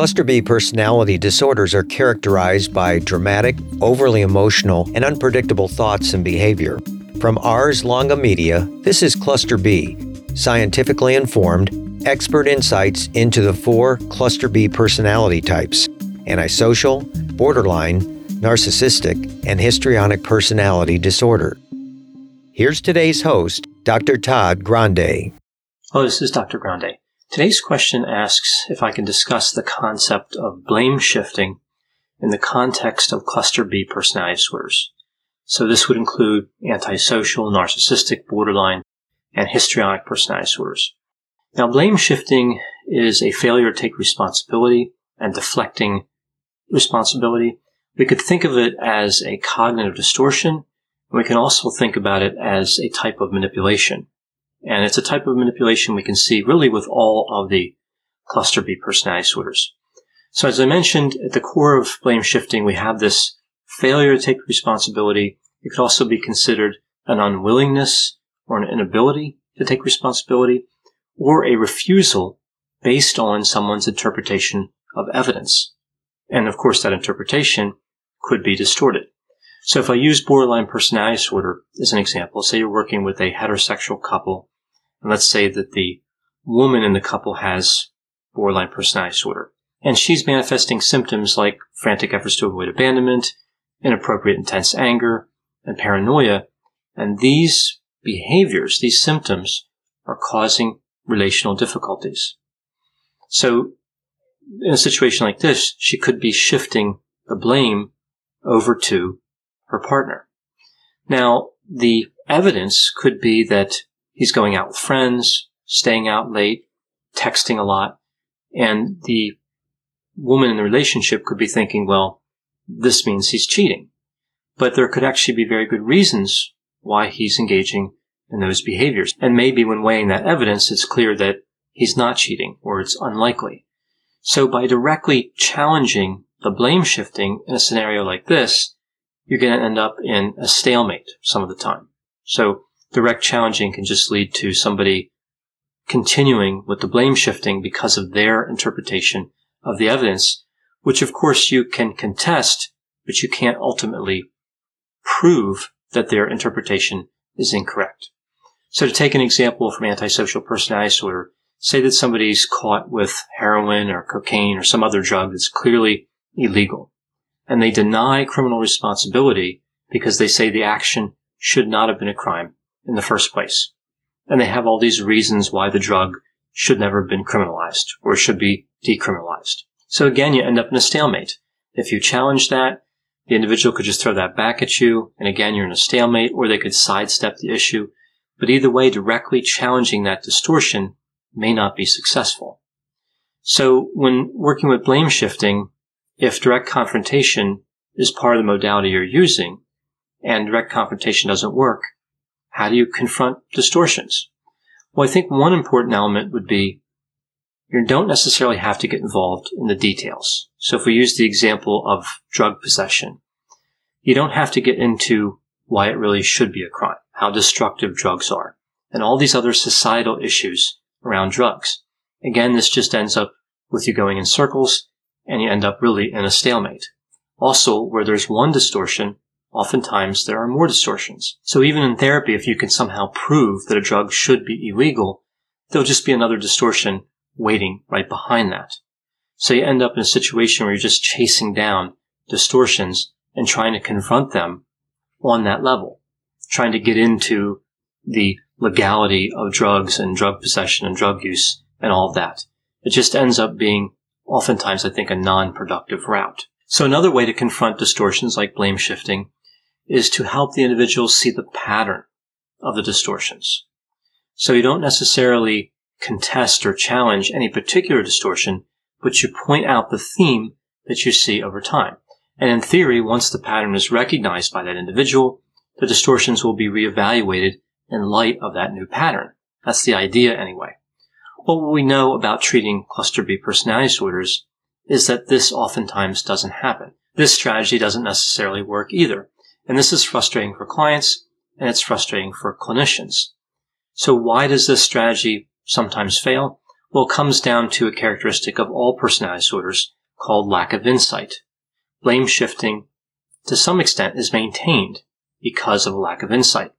Cluster B personality disorders are characterized by dramatic, overly emotional, and unpredictable thoughts and behavior. From Ars Longa Media, this is Cluster B, scientifically informed expert insights into the four cluster B personality types antisocial, borderline, narcissistic, and histrionic personality disorder. Here's today's host, Dr. Todd Grande. Hello, this is Dr. Grande. Today's question asks if I can discuss the concept of blame shifting in the context of cluster B personality disorders. So this would include antisocial, narcissistic, borderline, and histrionic personality disorders. Now, blame shifting is a failure to take responsibility and deflecting responsibility. We could think of it as a cognitive distortion. And we can also think about it as a type of manipulation. And it's a type of manipulation we can see really with all of the cluster B personality disorders. So as I mentioned, at the core of blame shifting, we have this failure to take responsibility. It could also be considered an unwillingness or an inability to take responsibility or a refusal based on someone's interpretation of evidence. And of course, that interpretation could be distorted. So if I use borderline personality disorder as an example, say you're working with a heterosexual couple, and let's say that the woman in the couple has borderline personality disorder, and she's manifesting symptoms like frantic efforts to avoid abandonment, inappropriate intense anger, and paranoia, and these behaviors, these symptoms, are causing relational difficulties. So in a situation like this, she could be shifting the blame over to her partner. Now, the evidence could be that he's going out with friends, staying out late, texting a lot, and the woman in the relationship could be thinking, well, this means he's cheating. But there could actually be very good reasons why he's engaging in those behaviors. And maybe when weighing that evidence, it's clear that he's not cheating or it's unlikely. So by directly challenging the blame shifting in a scenario like this, you're going to end up in a stalemate some of the time. So direct challenging can just lead to somebody continuing with the blame shifting because of their interpretation of the evidence, which of course you can contest, but you can't ultimately prove that their interpretation is incorrect. So to take an example from antisocial personality disorder, say that somebody's caught with heroin or cocaine or some other drug that's clearly illegal, and they deny criminal responsibility because they say the action should not have been a crime in the first place. And they have all these reasons why the drug should never have been criminalized or should be decriminalized. So again, you end up in a stalemate. If you challenge that, the individual could just throw that back at you, and again, you're in a stalemate, or they could sidestep the issue but either way, directly challenging that distortion may not be successful. So when working with blame shifting, if direct confrontation is part of the modality you're using and direct confrontation doesn't work, how do you confront distortions? Well, I think one important element would be you don't necessarily have to get involved in the details. So if we use the example of drug possession, you don't have to get into why it really should be a crime how destructive drugs are, and all these other societal issues around drugs. Again, this just ends up with you going in circles and you end up really in a stalemate. Also, where there's one distortion, oftentimes there are more distortions. So even in therapy, if you can somehow prove that a drug should be illegal, there'll just be another distortion waiting right behind that. So you end up in a situation where you're just chasing down distortions and trying to confront them on that level trying to get into the legality of drugs and drug possession and drug use and all of that. It just ends up being oftentimes, I think, a non-productive route. So another way to confront distortions like blame shifting is to help the individual see the pattern of the distortions. So you don't necessarily contest or challenge any particular distortion, but you point out the theme that you see over time. And in theory, once the pattern is recognized by that individual, the distortions will be reevaluated in light of that new pattern. That's the idea anyway. What we know about treating cluster B personality disorders is that this oftentimes doesn't happen. This strategy doesn't necessarily work either. And this is frustrating for clients and it's frustrating for clinicians. So why does this strategy sometimes fail? Well, it comes down to a characteristic of all personality disorders called lack of insight. Blame shifting, to some extent, is maintained because of a lack of insight.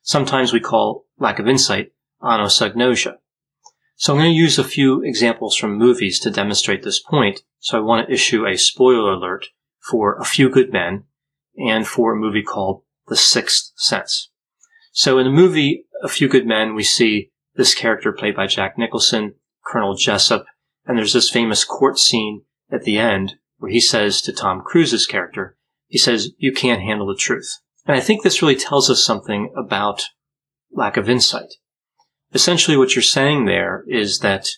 Sometimes we call lack of insight anosognosia. So I'm going to use a few examples from movies to demonstrate this point. So I want to issue a spoiler alert for A Few Good Men and for a movie called The Sixth Sense. So in the movie A Few Good Men, we see this character played by Jack Nicholson, Colonel Jessep, and there's this famous court scene at the end where he says to Tom Cruise's character, he says, you can't handle the truth. And I think this really tells us something about lack of insight. Essentially what you're saying there is that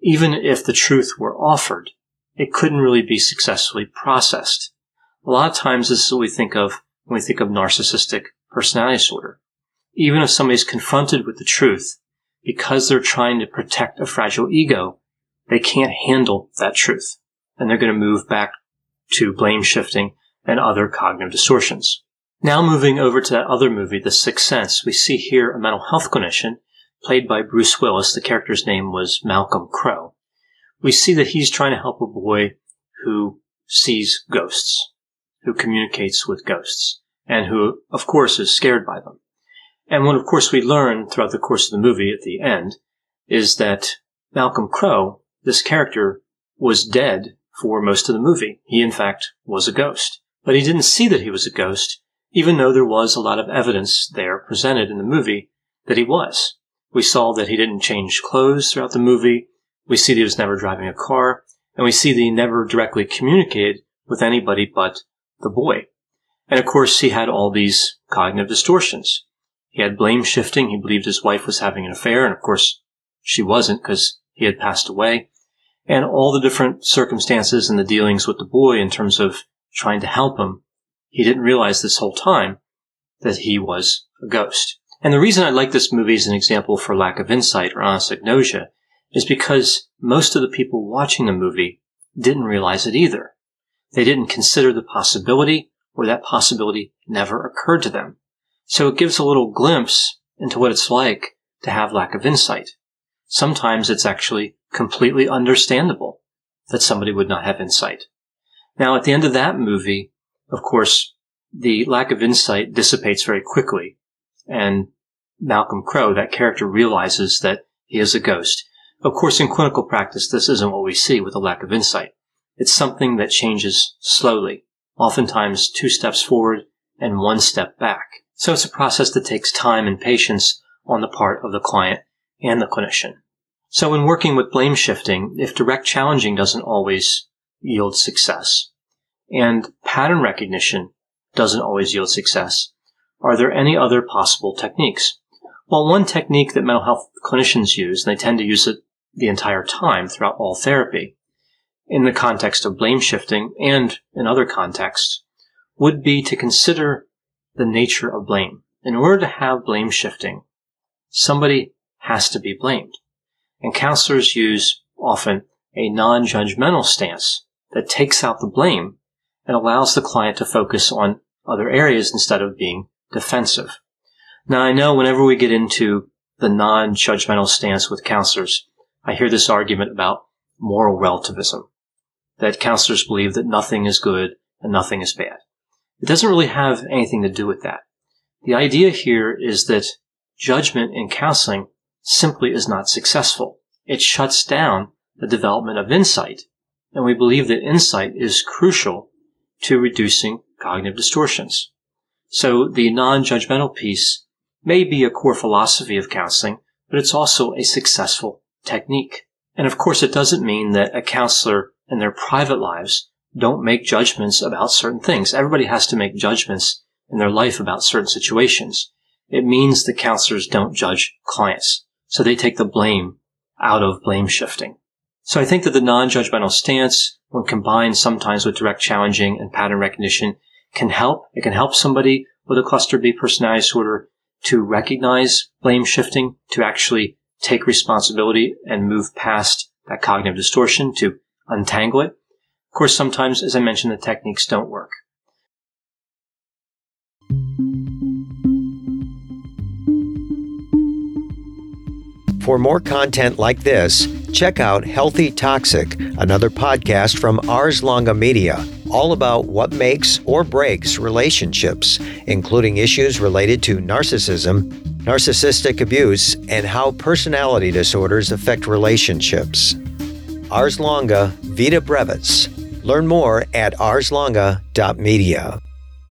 even if the truth were offered, it couldn't really be successfully processed. A lot of times this is what we think of when we think of narcissistic personality disorder. Even if somebody's confronted with the truth, because they're trying to protect a fragile ego, they can't handle that truth. And they're going to move back to blame shifting and other cognitive distortions. Now moving over to that other movie, The Sixth Sense, we see here a mental health clinician played by Bruce Willis. The character's name was Malcolm Crowe. We see that he's trying to help a boy who sees ghosts, who communicates with ghosts, and who, of course, is scared by them. And what, of course, we learn throughout the course of the movie at the end is that Malcolm Crowe, this character, was dead for most of the movie. He, in fact, was a ghost. But he didn't see that he was a ghost, even though there was a lot of evidence there presented in the movie that he was. We saw that he didn't change clothes throughout the movie. We see that he was never driving a car. And we see that he never directly communicated with anybody but the boy. And of course, he had all these cognitive distortions. He had blame shifting. He believed his wife was having an affair. And of course, she wasn't because he had passed away. And all the different circumstances and the dealings with the boy in terms of trying to help him. He didn't realize this whole time that he was a ghost. And the reason I like this movie as an example for lack of insight or anosognosia is because most of the people watching the movie didn't realize it either. They didn't consider the possibility or that possibility never occurred to them. So it gives a little glimpse into what it's like to have lack of insight. Sometimes it's actually completely understandable that somebody would not have insight. Now, at the end of that movie, of course, the lack of insight dissipates very quickly. And Malcolm Crowe, that character realizes that he is a ghost. Of course, in clinical practice, this isn't what we see with a lack of insight. It's something that changes slowly, oftentimes two steps forward and one step back. So it's a process that takes time and patience on the part of the client and the clinician. So in working with blame shifting, if direct challenging doesn't always yield success and pattern recognition doesn't always yield success, are there any other possible techniques? Well, one technique that mental health clinicians use, and they tend to use it the entire time throughout all therapy, in the context of blame shifting and in other contexts, would be to consider the nature of blame. In order to have blame shifting, somebody has to be blamed. And counselors use often a non-judgmental stance that takes out the blame and allows the client to focus on other areas instead of being defensive. Now I know whenever we get into the non-judgmental stance with counselors, I hear this argument about moral relativism. That counselors believe that nothing is good and nothing is bad. It doesn't really have anything to do with that. The idea here is that judgment in counseling simply is not successful. It shuts down the development of insight, and we believe that insight is crucial to reducing cognitive distortions. So the non-judgmental piece may be a core philosophy of counseling, but it's also a successful technique. And of course, it doesn't mean that a counselor in their private lives don't make judgments about certain things. Everybody has to make judgments in their life about certain situations. It means the counselors don't judge clients. So they take the blame out of blame shifting. So I think that the non-judgmental stance, when combined sometimes with direct challenging and pattern recognition, can help. It can help somebody with a cluster B personality disorder to recognize blame shifting, to actually take responsibility and move past that cognitive distortion, to untangle it. Of course, sometimes, as I mentioned, the techniques don't work. For more content like this, check out Healthy Toxic, another podcast from Ars Longa Media, all about what makes or breaks relationships, including issues related to narcissism, narcissistic abuse, and how personality disorders affect relationships. Ars Longa Vita Brevis. Learn more at arslonga.media.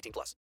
18 plus.